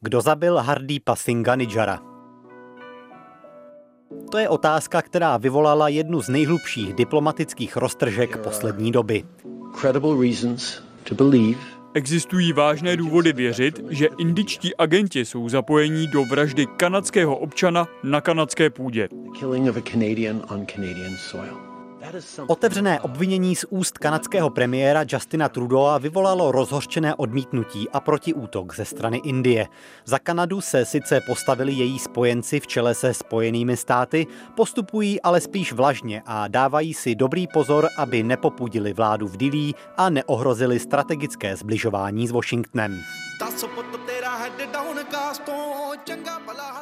Kdo zabil Hardeepa Singha Nijara? To je otázka, která vyvolala jednu z nejhlubších diplomatických roztržek poslední doby. Existují vážné důvody věřit, že indičtí agenti jsou zapojení do vraždy kanadského občana na kanadské půdě. Otevřené obvinění z úst kanadského premiéra Justina Trudeau vyvolalo rozhořčené odmítnutí a protiútok ze strany Indie. Za Kanadu se sice postavili její spojenci v čele se spojenými státy, postupují ale spíš vlažně a dávají si dobrý pozor, aby nepopudili vládu v Dili a neohrozili strategické zbližování s Washingtonem.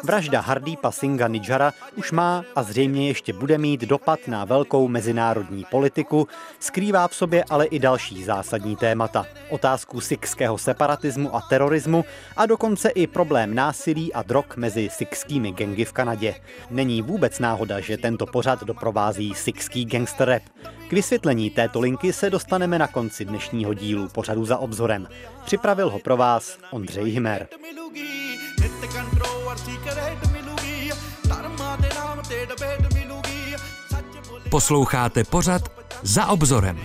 Vražda Hardeepa Singha Nijara už má a zřejmě ještě bude mít dopad na velkou mezinárodní politiku, skrývá v sobě ale i další zásadní témata. Otázku sikského separatismu a terorismu a dokonce i problém násilí a drog mezi sikskými gengy v Kanadě. Není vůbec náhoda, že tento pořad doprovází sikský gangster rap. K vysvětlení této linky se dostaneme na konci dnešního dílu pořadu za obzorem. Připravil ho pro vás Ondřej Himer. Posloucháte pořad za obzorem.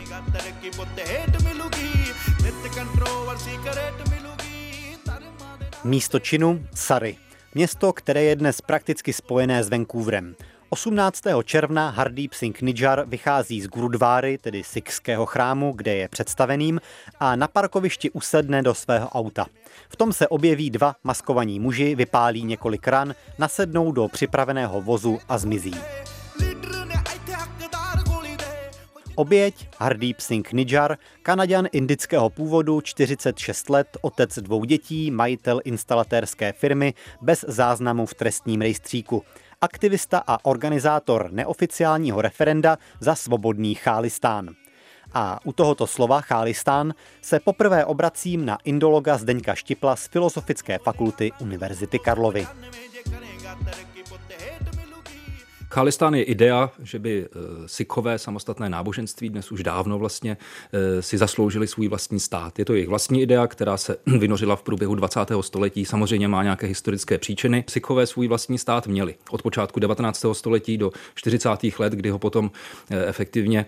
Místo činu Sary. Město, které je dnes prakticky spojené s Vancouverem. 18. června Hardeep Singh Nijar vychází z Gurudváry, tedy Sikského chrámu, kde je představeným, a na parkovišti usedne do svého auta. V tom se objeví dva maskovaní muži, vypálí několik ran, nasednou do připraveného vozu a zmizí. Oběť Hardeep Singh Nijar, Kanaďan indického původu, 46 let, otec dvou dětí, majitel instalatérské firmy, bez záznamu v trestním rejstříku aktivista a organizátor neoficiálního referenda za svobodný Chálistán. A u tohoto slova Chálistán se poprvé obracím na indologa Zdeňka Štipla z Filozofické fakulty Univerzity Karlovy. Chalistán je idea, že by eh, Sikhové samostatné náboženství dnes už dávno vlastně eh, si zasloužili svůj vlastní stát. Je to jejich vlastní idea, která se vynořila v průběhu 20. století. Samozřejmě má nějaké historické příčiny. Sikhové svůj vlastní stát měli od počátku 19. století do 40. let, kdy ho potom eh, efektivně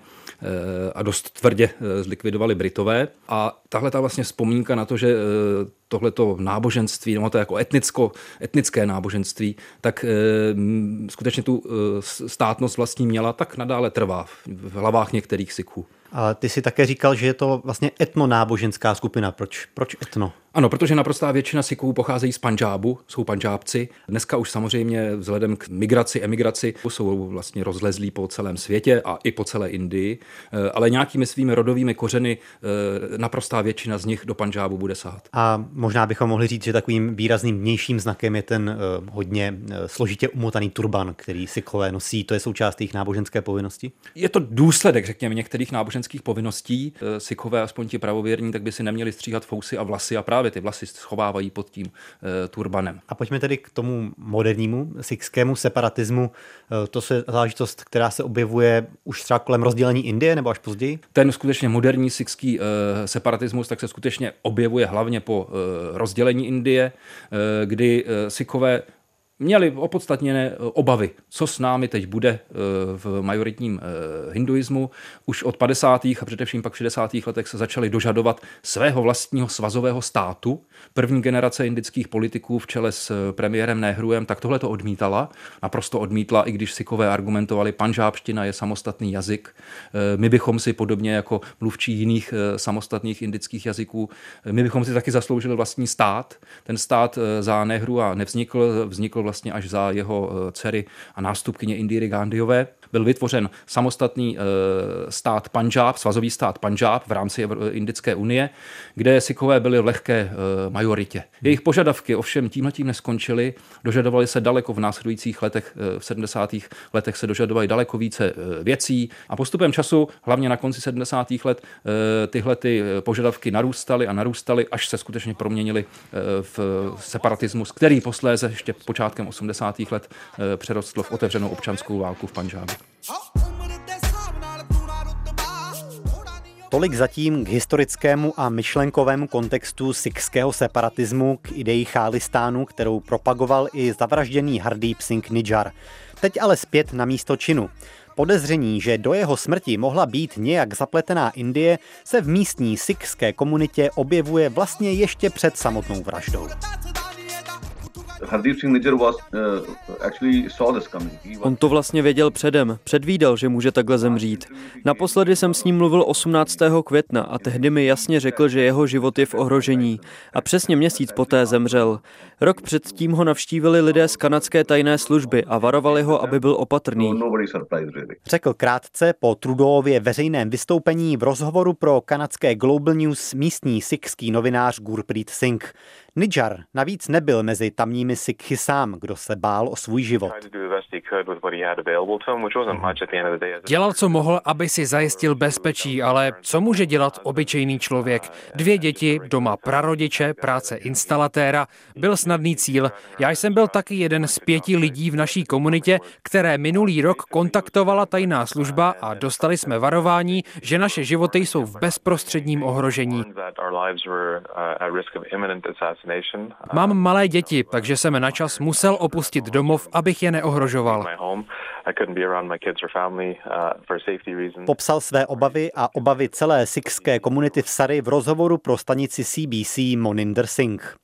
a dost tvrdě zlikvidovali Britové. A tahle ta vlastně vzpomínka na to, že tohleto náboženství, nebo to jako etnicko, etnické náboženství, tak e, skutečně tu e, státnost vlastní měla, tak nadále trvá v, hlavách některých Sikhů. A ty si také říkal, že je to vlastně etnonáboženská skupina. Proč, proč etno? Ano, protože naprostá většina Siků pocházejí z Panžábu, jsou Panžábci. Dneska už samozřejmě vzhledem k migraci, emigraci jsou vlastně rozlezlí po celém světě a i po celé Indii, eh, ale nějakými svými rodovými kořeny eh, naprostá většina z nich do Panžábu bude sát. A možná bychom mohli říct, že takovým výrazným vnějším znakem je ten eh, hodně složitě umotaný turban, který Sikové nosí. To je součást jejich náboženské povinnosti? Je to důsledek, řekněme, některých náboženských povinností. Sikové, aspoň ti pravověrní, tak by si neměli stříhat fousy a vlasy a právě právě ty vlasy schovávají pod tím e, turbanem. A pojďme tedy k tomu modernímu sikskému separatismu. E, to je záležitost, která se objevuje už třeba kolem rozdělení Indie nebo až později? Ten skutečně moderní sikský e, separatismus tak se skutečně objevuje hlavně po e, rozdělení Indie, e, kdy e, sikové měli opodstatněné eh, obavy, co s námi teď bude eh, v majoritním eh, hinduismu. Už od 50. a především pak v 60. letech se začali dožadovat svého vlastního svazového státu. První generace indických politiků v čele s premiérem Nehruem tak tohle to odmítala. Naprosto odmítla, i když Sikové argumentovali, panžábština je samostatný jazyk. My bychom si podobně jako mluvčí jiných samostatných indických jazyků, my bychom si taky zasloužili vlastní stát. Ten stát za Nehru a nevznikl, vznikl vlastně až za jeho eh, dcery a nástupkyně Indíry Gandhiové. Byl vytvořen samostatný eh, stát Punjab, svazový stát Punjab v rámci Indické unie, kde Sikové byli v lehké eh, majoritě. Jejich požadavky ovšem tímhle tím neskončily, dožadovali se daleko v následujících letech, v 70. letech se dožadovali daleko více věcí a postupem času, hlavně na konci 70. let, tyhle ty požadavky narůstaly a narůstaly, až se skutečně proměnily v separatismus, který posléze ještě počátkem počátkem 80. let eh, přerostlo v otevřenou občanskou válku v Panžábu. Tolik zatím k historickému a myšlenkovému kontextu sikského separatismu, k ideji Chálistánu, kterou propagoval i zavražděný Hardeep Singh Nijar. Teď ale zpět na místo činu. Podezření, že do jeho smrti mohla být nějak zapletená Indie, se v místní sikské komunitě objevuje vlastně ještě před samotnou vraždou. Hardeep Singh Nijjar was uh, actually saw this coming. On to vlastně věděl předem, předvídal, že může takhle zemřít. Naposledy jsem s ním mluvil 18. května a tehdy mi jasně řekl, že jeho život je v ohrožení. A přesně měsíc poté zemřel. Rok předtím ho navštívili lidé z kanadské tajné služby a varovali ho, aby byl opatrný. Really. Řekl krátce po Trudeauově veřejném vystoupení v rozhovoru pro kanadské Global News místní sikský novinář Gurpreet Singh. Nijar navíc nebyl mezi tamními Sikhy sám, kdo se bál o svůj život. Dělal, co mohl, aby si zajistil bezpečí, ale co může dělat obyčejný člověk? Dvě děti, doma prarodiče, práce instalatéra, byl snadný cíl. Já jsem byl taky jeden z pěti lidí v naší komunitě, které minulý rok kontaktovala tajná služba a dostali jsme varování, že naše životy jsou v bezprostředním ohrožení. Mám malé děti, takže jsem na čas musel opustit domov, abych je neohrožoval. Popsal své obavy a obavy celé sikské komunity v Sary v rozhovoru pro stanici CBC Moninder Singh.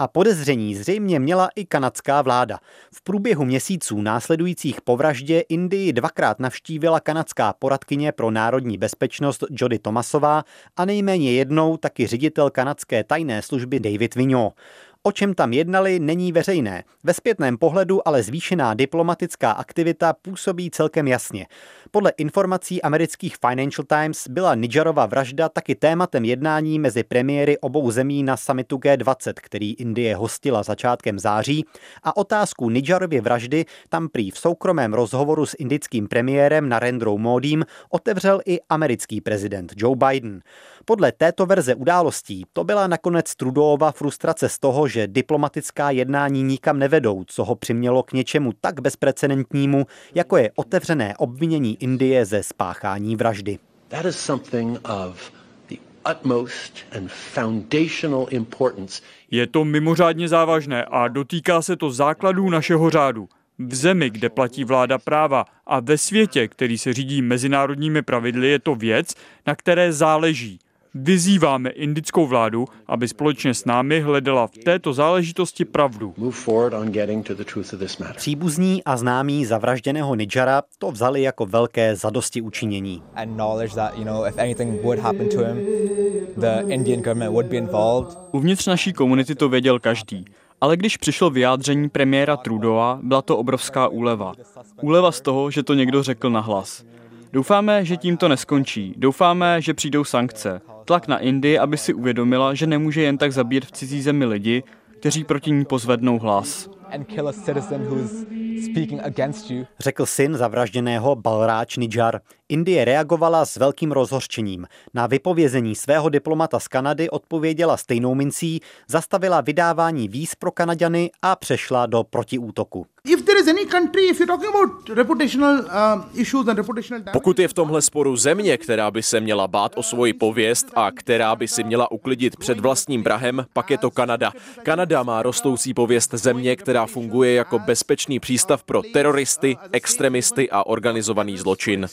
A podezření zřejmě měla i kanadská vláda. V průběhu měsíců následujících po vraždě Indii dvakrát navštívila kanadská poradkyně pro národní bezpečnost Jody Thomasová a nejméně jednou taky ředitel kanadské tajné služby David Vigneault. O čem tam jednali, není veřejné. Ve zpětném pohledu ale zvýšená diplomatická aktivita působí celkem jasně. Podle informací amerických Financial Times byla Nijarova vražda taky tématem jednání mezi premiéry obou zemí na summitu G20, který Indie hostila začátkem září a otázku Nijarově vraždy tam prý v soukromém rozhovoru s indickým premiérem Narendrou Modím otevřel i americký prezident Joe Biden. Podle této verze událostí to byla nakonec Trudeauova frustrace z toho, že diplomatická jednání nikam nevedou, co ho přimělo k něčemu tak bezprecedentnímu, jako je otevřené obvinění Indie ze spáchání vraždy. That is something of the utmost and foundational importance. Je to mimořádně závažné a dotýká se to základů našeho řádu. V zemi, kde platí vláda práva a ve světě, který se řídí mezinárodními pravidly, je to věc, na které záleží. Vyzýváme indickou vládu, aby společně s námi hledala v této záležitosti pravdu. Příbuzní a známí zavražděného Nijara to vzali jako velké zadosti učinění. Uvnitř naší komunity to věděl každý. Ale když přišlo vyjádření premiéra Trudeau'a, byla to obrovská úleva. Úleva z toho, že to někdo řekl nahlas. Doufáme, že tím to neskončí. Doufáme, že přijdou sankce. Tlak na Indii, aby si uvědomila, že nemůže jen tak zabíjet v cizí zemi lidi, kteří proti ní pozvednou hlas. Řekl syn zavražděného Balráč Nijar. Indie reagovala s velkým rozhořčením. Na vypovězení svého diplomata z Kanady odpověděla stejnou mincí, zastavila vydávání víz pro Kanaďany a přešla do protiútoku. Uh, Pokud je v tomhle sporu země, která by se měla bát o svoji pověst a která by si měla uklidit před vlastním Brahem, pak je to Kanada. Kanada má rostoucí pověst země, která funguje jako bezpečný přístav pro teroristy, extremisty a organizovaný zločin.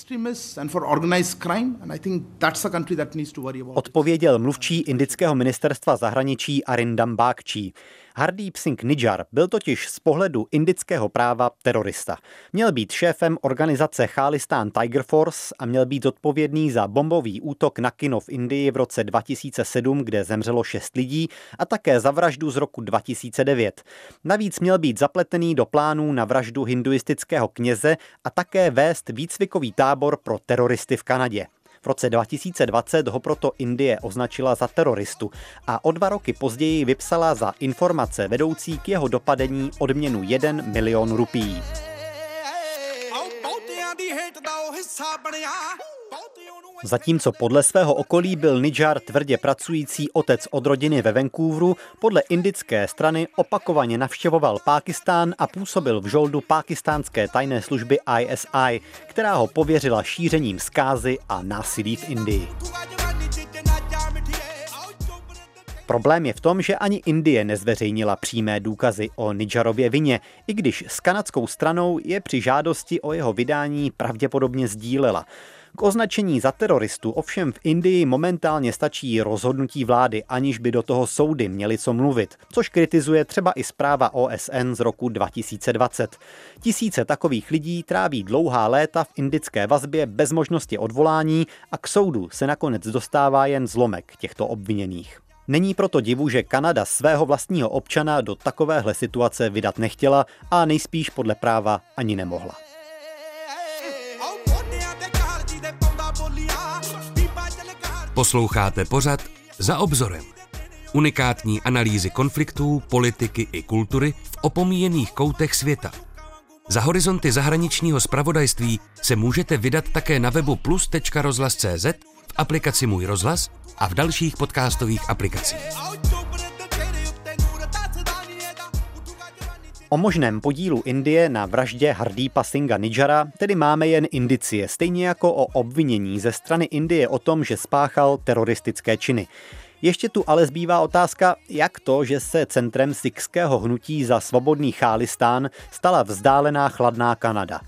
Odpověděl mluvčí indického ministerstva zahraničí Arindam Bakchi. Hardeep Singh Nijar byl totiž z pohledu indického práva terorista. Měl být šéfem organizace Khalistan Tiger Force a měl být odpovědný za bombový útok na kino v Indii v roce 2007, kde zemřelo šest lidí, a také za vraždu z roku 2009. Navíc měl být zapletený do plánů na vraždu hinduistického kněze a také vést výcvikový tábor pro teroristy v Kanadě. V roce 2020 ho proto Indie označila za teroristu a o dva roky později vypsala za informace vedoucí k jeho dopadení odměnu 1 milion rupií. Zatímco podle svého okolí byl Nijar tvrdě pracující otec od rodiny ve Vancouveru, podle indické strany opakovaně navštěvoval Pákistán a působil v žoldu pákistánské tajné služby ISI, která ho pověřila šířením zkázy a násilí v Indii. Problém je v tom, že ani Indie nezveřejnila přímé důkazy o Nidžarově vině, i když s kanadskou stranou je při žádosti o jeho vydání pravděpodobně sdílela. K označení za teroristu ovšem v Indii momentálně stačí rozhodnutí vlády, aniž by do toho soudy měli co mluvit, což kritizuje třeba i zpráva OSN z roku 2020. Tisíce takových lidí tráví dlouhá léta v indické vazbě bez možnosti odvolání a k soudu se nakonec dostává jen zlomek těchto obviněných. Není proto divu, že Kanada svého vlastního občana do takovéhle situace vydat nechtěla a nejspíš podle práva ani nemohla. Posloucháte pořad Za obzorem. Unikátní analýzy konfliktů, politiky i kultury v opomíjených koutech světa. Za horizonty zahraničního spravodajství se můžete vydat také na webu plus.rozhlas.cz, aplikaci Můj rozhlas a v dalších podcastových aplikacích. O možném podílu Indie na vraždě Hardípa Singha Nijara tedy máme jen indicie, stejně jako o obvinění ze strany Indie o tom, že spáchal teroristické činy. Ještě tu ale zbývá otázka, jak to, že se centrem sikského hnutí za svobodný Chálistán stala vzdálená chladná Kanada.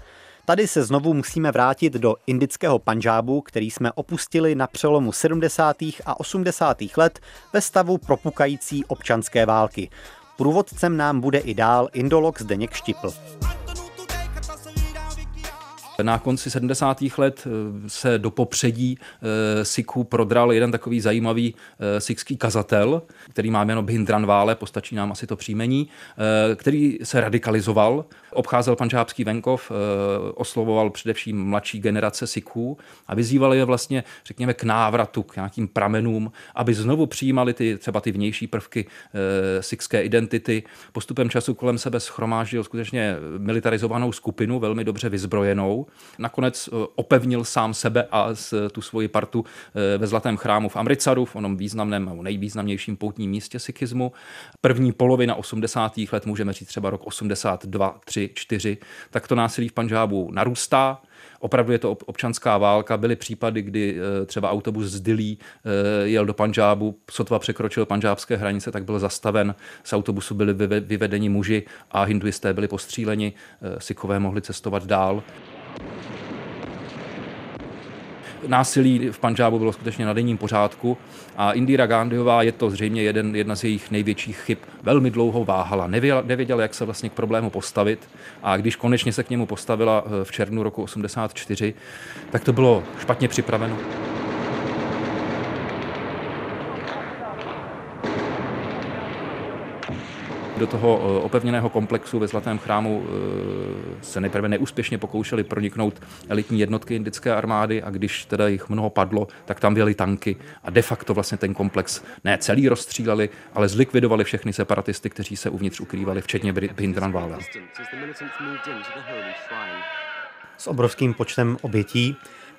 Tady se znovu musíme vrátit do indického Panžábu, který jsme opustili na přelomu 70. a 80. let ve stavu propukající občanské války. Průvodcem nám bude i dál indolog Zdeněk Štipl. Na konci 70. let eh, se do popředí eh, Sikhu prodral jeden takový zajímavý eh, sikský kazatel, který má jméno Bhindranvále, postačí nám asi to příjmení, který se radikalizoval, obcházel panžábský venkov, oslovoval především mladší generace Sikhů a vyzýval je vlastně, řekněme, k návratu, k nějakým pramenům, aby znovu přijímali ty, třeba ty vnější prvky sikské identity. Postupem času kolem sebe schromáždil skutečně militarizovanou skupinu, velmi dobře vyzbrojenou, Nakonec eh, opevnil sám sebe a tu svoji partu eh, ve Zlatém chrámu v Amritsaru, v onom významném, nejvýznamnějším poutním místě sikhismu. První polovina 80. let, můžeme říct třeba rok 82, 3, 4, tak to násilí v Panžábu narůstá. Opravdu je to občanská válka. Byly případy, kdy eh, třeba autobus z Dili jel do Panžábu, sotva překročil panžábské hranice, tak byl zastaven. Z autobusu byli vyvedeni muži a hinduisté byli postříleni. Sikhové mohli cestovat dál. Násilí v Panžábu bylo skutečně na denním pořádku a Indira Gandhiová je to zřejmě jeden, jedna z jejich největších chyb. Velmi dlouho váhala, nevěděla, nevěděla, jak se vlastně k problému postavit a když konečně se k němu postavila eh, v červnu roku 84, tak to bylo špatně připraveno. Do toho eh, opevněného komplexu ve Zlatém chrámu eh, se nejprve neúspěšně pokoušeli proniknout elitní jednotky indické armády a když teda jich mnoho padlo, tak tam byly tanky a de facto vlastně ten komplex ne celý rozstříleli, ale zlikvidovali všechny separatisty, kteří se uvnitř ukrývali, včetně Bhindranwala. S obrovským počtem obětí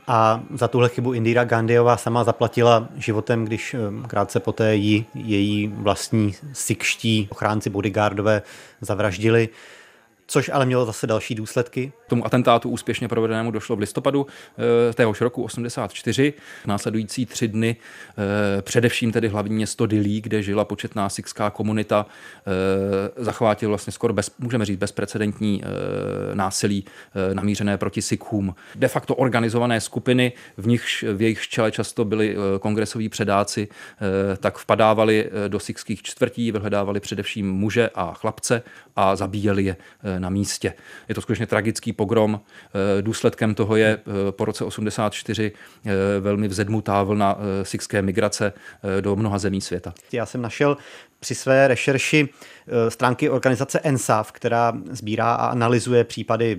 a za tuhle chybu Indira Gandhiová sama zaplatila životem, když eh, krátce poté ji její vlastní sikští ochránci bodyguardové zavraždili což ale mělo zase další důsledky. Tomu atentátu úspěšně provedenému došlo v listopadu e, téhož roku 84. Následující tři dny, e, především tedy hlavní město Dili, kde žila početná sikská komunita, e, zachvátil vlastně skoro, bez, můžeme říct, bezprecedentní násilí namířené proti Sikhům. De facto organizované skupiny, v nichž v jejich čele často byli kongresoví předáci, tak vpadávali do sikských čtvrtí, vyhledávali především muže a chlapce a zabíjeli je na místě. Je to skutečně tragický pogrom. Eh, důsledkem toho je eh, po roce 84 eh, velmi vzedmutá vlna sikské migrace do mnoha zemí světa. Já jsem našel při své rešerši eh, stránky organizace ENSAF, která sbírá a analyzuje případy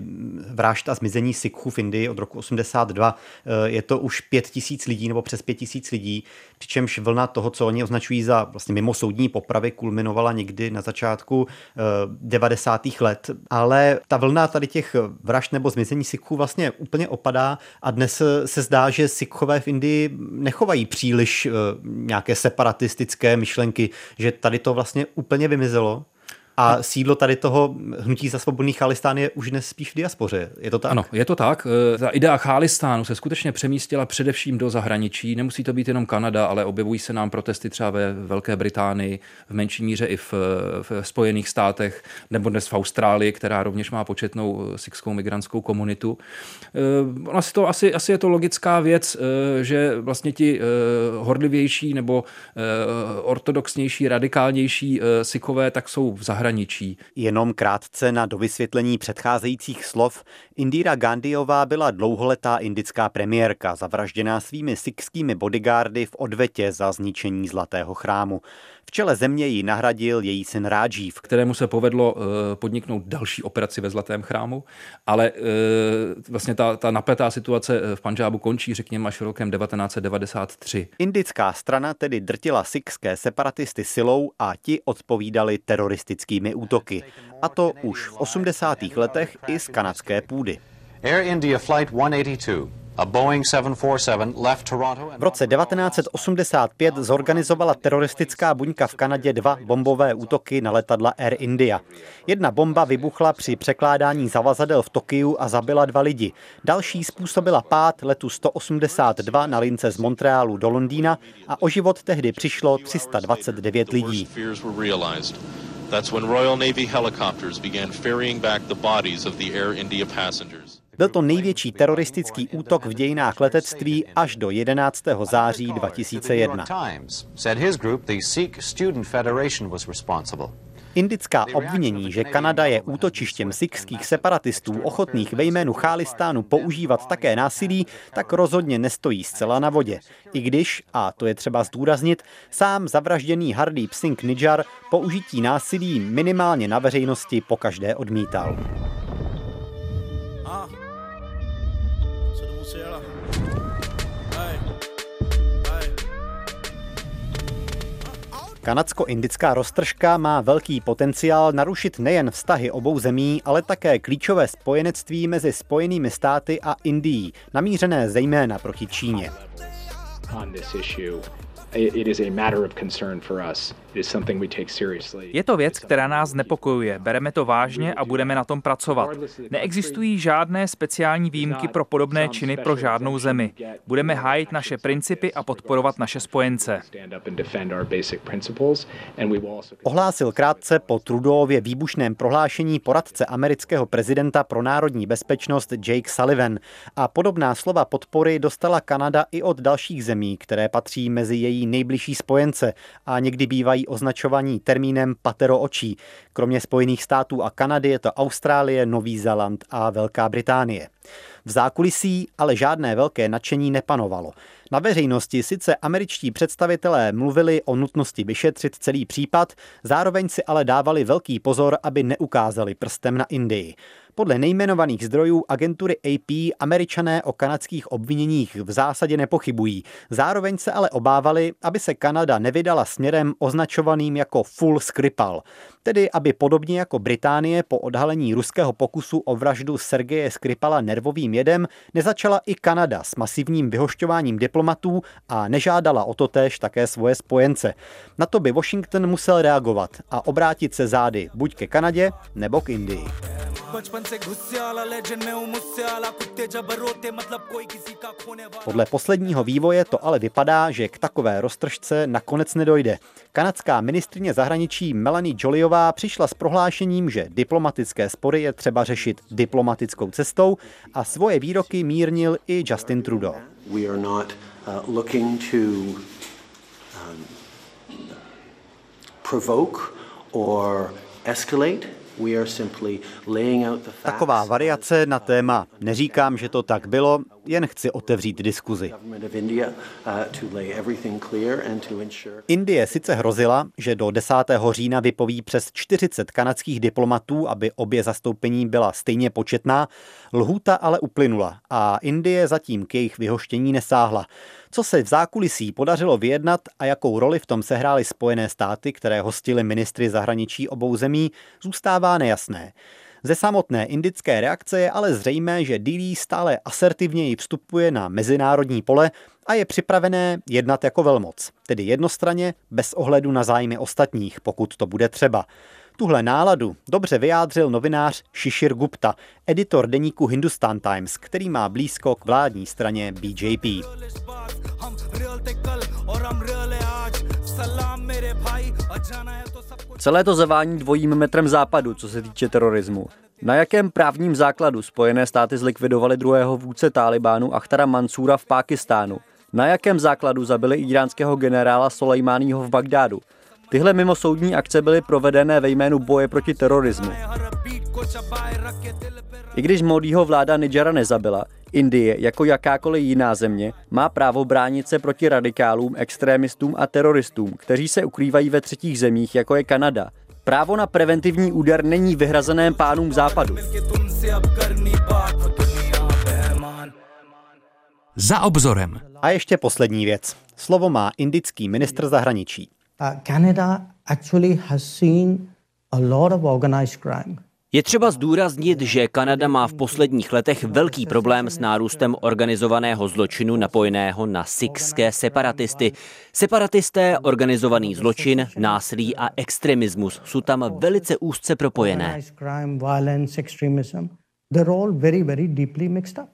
vražd a zmizení Sikhů v Indii od roku 82. Eh, je to už pět tisíc lidí nebo přes pět tisíc lidí, přičemž vlna toho, co oni označují za vlastně mimo soudní popravy, kulminovala někdy na začátku 90. Eh, let. Ale ta vlna tady těch vražd nebo zmizení Sikhů vlastně úplně opadá a dnes se zdá, že Sikhové v Indii nechovají příliš nějaké separatistické myšlenky, že ta tady to vlastně úplně vymizelo? A sídlo tady toho hnutí za svobodný Chálistán je už dnes spíš v diaspoře. Je to tak? Ano, je to tak. E, ta idea Chálistánu se skutečně přemístila především do zahraničí. Nemusí to být jenom Kanada, ale objevují se nám protesty třeba ve Velké Británii, v menší míře i v, v Spojených státech, nebo dnes v Austrálii, která rovněž má početnou sikskou migrantskou komunitu. E, asi, to, asi, asi je to logická věc, e, že vlastně ti horlivější nebo ortodoxnější, radikálnější sikové tak jsou v zahraničí. Jenom krátce na dovysvětlení předcházejících slov. Indira Gandhiová byla dlouholetá indická premiérka, zavražděná svými sikskými bodyguardy v odvetě za zničení Zlatého chrámu. V čele země ji nahradil její syn Rážív. Kterému se povedlo eh, podniknout další operaci ve Zlatém chrámu, ale eh, vlastně ta, ta napetá situace eh, v Panžábu končí, řekněme, až rokem 1993. Indická strana tedy drtila sikské separatisty silou a ti odpovídali teroristickými útoky. A to už v 80. letech i z kanadské půdy. Air India Flight 182 v roce 1985 zorganizovala teroristická buňka v Kanadě dva bombové útoky na letadla Air India. Jedna bomba vybuchla při překládání zavazadel v Tokiu a zabila dva lidi. Další způsobila pád letu 182 na lince z Montrealu do Londýna a o život tehdy přišlo 329 lidí. That's when Royal Navy helicopters began ferrying back the bodies of the Air India passengers. Byl to největší teroristický útok v dějinách letectví až do 11. září 2001. Indická obvinění, že Kanada je útočištěm sikských separatistů ochotných ve jménu Chálistánu používat také násilí, tak rozhodně nestojí zcela na vodě. I když, a to je třeba zdůraznit, sám zavražděný Hardeep Singh Nijar použití násilí minimálně na veřejnosti pokaždé odmítal. Kanadsko-indická roztržka má velký potenciál narušit nejen vztahy obou zemí, ale také klíčové spojenectví mezi Spojenými státy a Indií, namířené zejména proti Číně. Je to věc, která nás znepokojuje. Bereme to vážně a budeme na tom pracovat. Neexistují žádné speciální výjimky pro podobné činy pro žádnou zemi. Budeme hájit naše principy a podporovat naše spojence. Ohlásil krátce po Trudeauově výbušném prohlášení poradce amerického prezidenta pro národní bezpečnost Jake Sullivan. A podobná slova podpory dostala Kanada i od dalších zemí, které patří mezi její nejbližší spojence a někdy bývají označovaní termínem patero očí. Kromě Spojených států a Kanady je to Austrálie, Nový Zéland a Velká Británie. V zákulisí ale žádné velké nadšení nepanovalo. Na veřejnosti sice američtí představitelé mluvili o nutnosti vyšetřit celý případ, zároveň si ale dávali velký pozor, aby neukázali prstem na Indii. Podle nejmenovaných zdrojů agentury AP američané o kanadských obviněních v zásadě nepochybují. Zároveň se ale obávali, aby se Kanada nevydala směrem označovaným jako full Skripal, tedy aby podobně jako Británie po odhalení ruského pokusu o vraždu Sergeje Skripala nervovým jedem nezačala i Kanada s masivním vyhošťováním diplomatů a nežádala o to též také svoje spojence. Na to by Washington musel reagovat a obrátit se zády buď ke Kanadě nebo k Indii. Podle posledního vývoje to ale vypadá, že k takové roztržce nakonec nedojde. Kanadská ministrině zahraničí Melanie Joliová přišla s prohlášením, že diplomatické spory je třeba řešit diplomatickou cestou a svoje výroky mírnil i Justin Trudeau. We are not, uh, looking to, um, provoke or escalate Taková variace na téma. Neříkám, že to tak bylo, jen chci otevřít diskuzi. Indie sice hrozila, že do 10. října vypoví přes 40 kanadských diplomatů, aby obě zastoupení byla stejně početná, lhůta ale uplynula a Indie zatím k jejich vyhoštění nesáhla. Co se v zákulisí podařilo vyjednat a jakou roli v tom sehrály Spojené státy, které hostily ministry zahraničí obou zemí, zůstává nejasné. Ze samotné indické reakce je ale zřejmé, že Dili stále asertivněji vstupuje na mezinárodní pole a je připravené jednat jako velmoc, tedy jednostranně bez ohledu na zájmy ostatních, pokud to bude třeba. Tuhle náladu dobře vyjádřil novinář Shishir Gupta, editor deníku Hindustan Times, který má blízko k vládní straně BJP. Celé to zavání dvojím metrem západu, co se týče terorismu. Na jakém právním základu Spojené státy zlikvidovaly druhého vůdce Talibánu Achtara Mansura v Pákistánu? Na jakém základu zabili iránského generála Soleimányho v Bagdádu? Tyhle mimosoudní akce byly provedené ve jménu boje proti terorismu. I když Modího vláda Nidžara nezabila, Indie, jako jakákoliv jiná země, má právo bránit se proti radikálům, extrémistům a teroristům, kteří se ukrývají ve třetích zemích, jako je Kanada. Právo na preventivní úder není vyhrazené pánům západu. Za obzorem. A ještě poslední věc. Slovo má indický ministr zahraničí. Uh, Canada actually has seen a lot of organized crime. Je třeba zdůraznit, že Kanada má v posledních letech velký problém s nárůstem organizovaného zločinu napojeného na sikské separatisty. Separatisté, organizovaný zločin, násilí a extremismus jsou tam velice úzce propojené.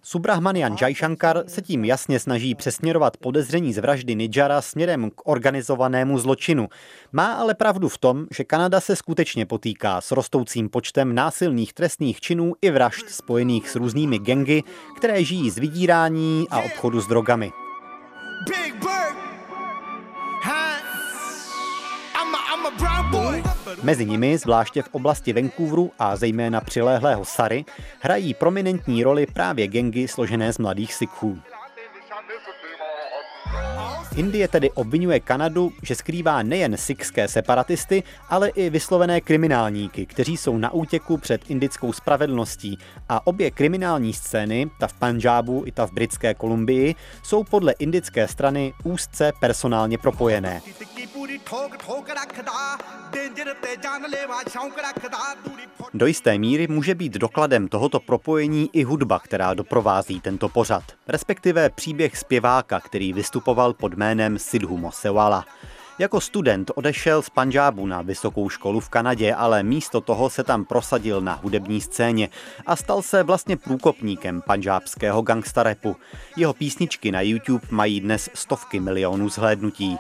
Subrahmanian Jaishankar se tím jasně snaží přesměrovat podezření z vraždy Nidžara směrem k organizovanému zločinu. Má ale pravdu v tom, že Kanada se skutečně potýká s rostoucím počtem násilných trestných činů i vražd spojených s různými gengy, které žijí z vydírání a obchodu s drogami. Big Bird. Mezi nimi, zvláště v oblasti Vancouveru a zejména přiléhlého Sary, hrají prominentní roli právě gengy složené z mladých Sikhů. Indie tedy obvinuje Kanadu, že skrývá nejen sikské separatisty, ale i vyslovené kriminálníky, kteří jsou na útěku před indickou spravedlností. A obě kriminální scény, ta v Panžábu i ta v britské Kolumbii, jsou podle indické strany úzce personálně propojené. Do jisté míry může být dokladem tohoto propojení i hudba, která doprovází tento pořad, respektive příběh zpěváka, který vystupoval pod jménem Sidhu Mosewala. Jako student odešel z Panžábu na vysokou školu v Kanadě, ale místo toho se tam prosadil na hudební scéně a stal se vlastně průkopníkem panžábského gangsta rapu. Jeho písničky na YouTube mají dnes stovky milionů zhlédnutí.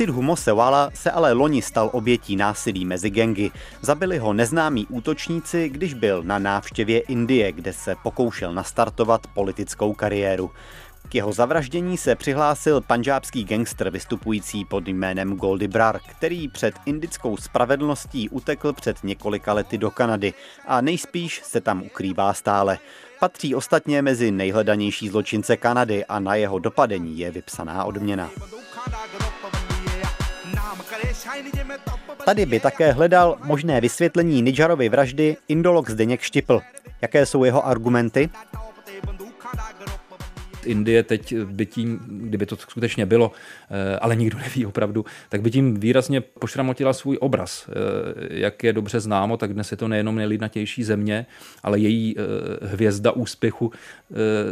Sidhu Mosewala se ale loni stal obětí násilí mezi gengy. Zabili ho neznámí útočníci, když byl na návštěvě Indie, kde se pokoušel nastartovat politickou kariéru. K jeho zavraždění se přihlásil panžábský gangster vystupující pod jménem Goldie Brar, který před indickou spravedlností utekl před několika lety do Kanady a nejspíš se tam ukrývá stále. Patří ostatně mezi nejhledanější zločince Kanady a na jeho dopadení je vypsaná odměna. Tady by také hledal možné vysvětlení Nidžarovy vraždy indolog Zdeněk Štipl. Jaké jsou jeho argumenty? Indie teď by tím, kdyby to skutečně bylo, eh, ale nikdo neví opravdu, tak by tím výrazně pošramotila svůj obraz. Eh, jak je dobře známo, tak dnes je to nejenom nejlidnatější země, ale její eh, hvězda úspěchu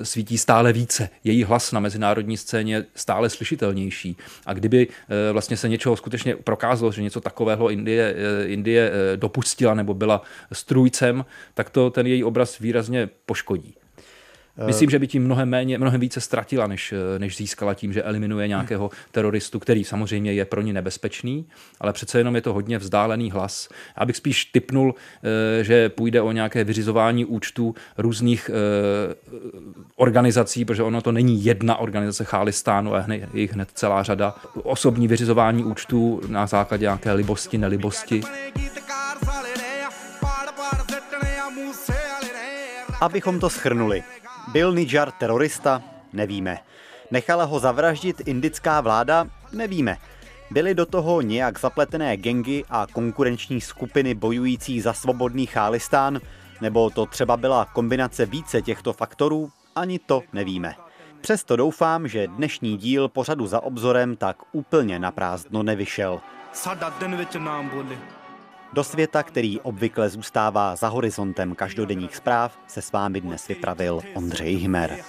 svítí stále více. Její hlas na mezinárodní scéně je stále slyšitelnější. A kdyby vlastně se něčeho skutečně prokázalo, že něco takového Indie, Indie dopustila nebo byla strůjcem, tak to ten její obraz výrazně poškodí. Myslím, že by tím mnohem méně, mnohem více ztratila, než, než získala tím, že eliminuje nějakého teroristu, který samozřejmě je pro ní nebezpečný, ale přece jenom je to hodně vzdálený hlas. Já bych spíš typnul, eh, že půjde o nějaké vyřizování účtů různých eh, organizací, protože ono to není jedna organizace Chálistánu, ale je jich hned celá řada. Osobní vyřizování účtů na základě nějaké libosti, nelibosti. Abychom to schrnuli. Byl Nijar terorista? Nevíme. Nechala ho zavraždit indická vláda? Nevíme. Byly do toho nějak zapletené gengy a konkurenční skupiny bojující za svobodný Chálistán? Nebo to třeba byla kombinace více těchto faktorů? Ani to nevíme. Přesto doufám, že dnešní díl pořadu za obzorem tak úplně na prázdno nevyšel. Do světa, který obvykle zůstává za horizontem každodenních zpráv, se s vámi dnes vypravil Ondřej Hmer.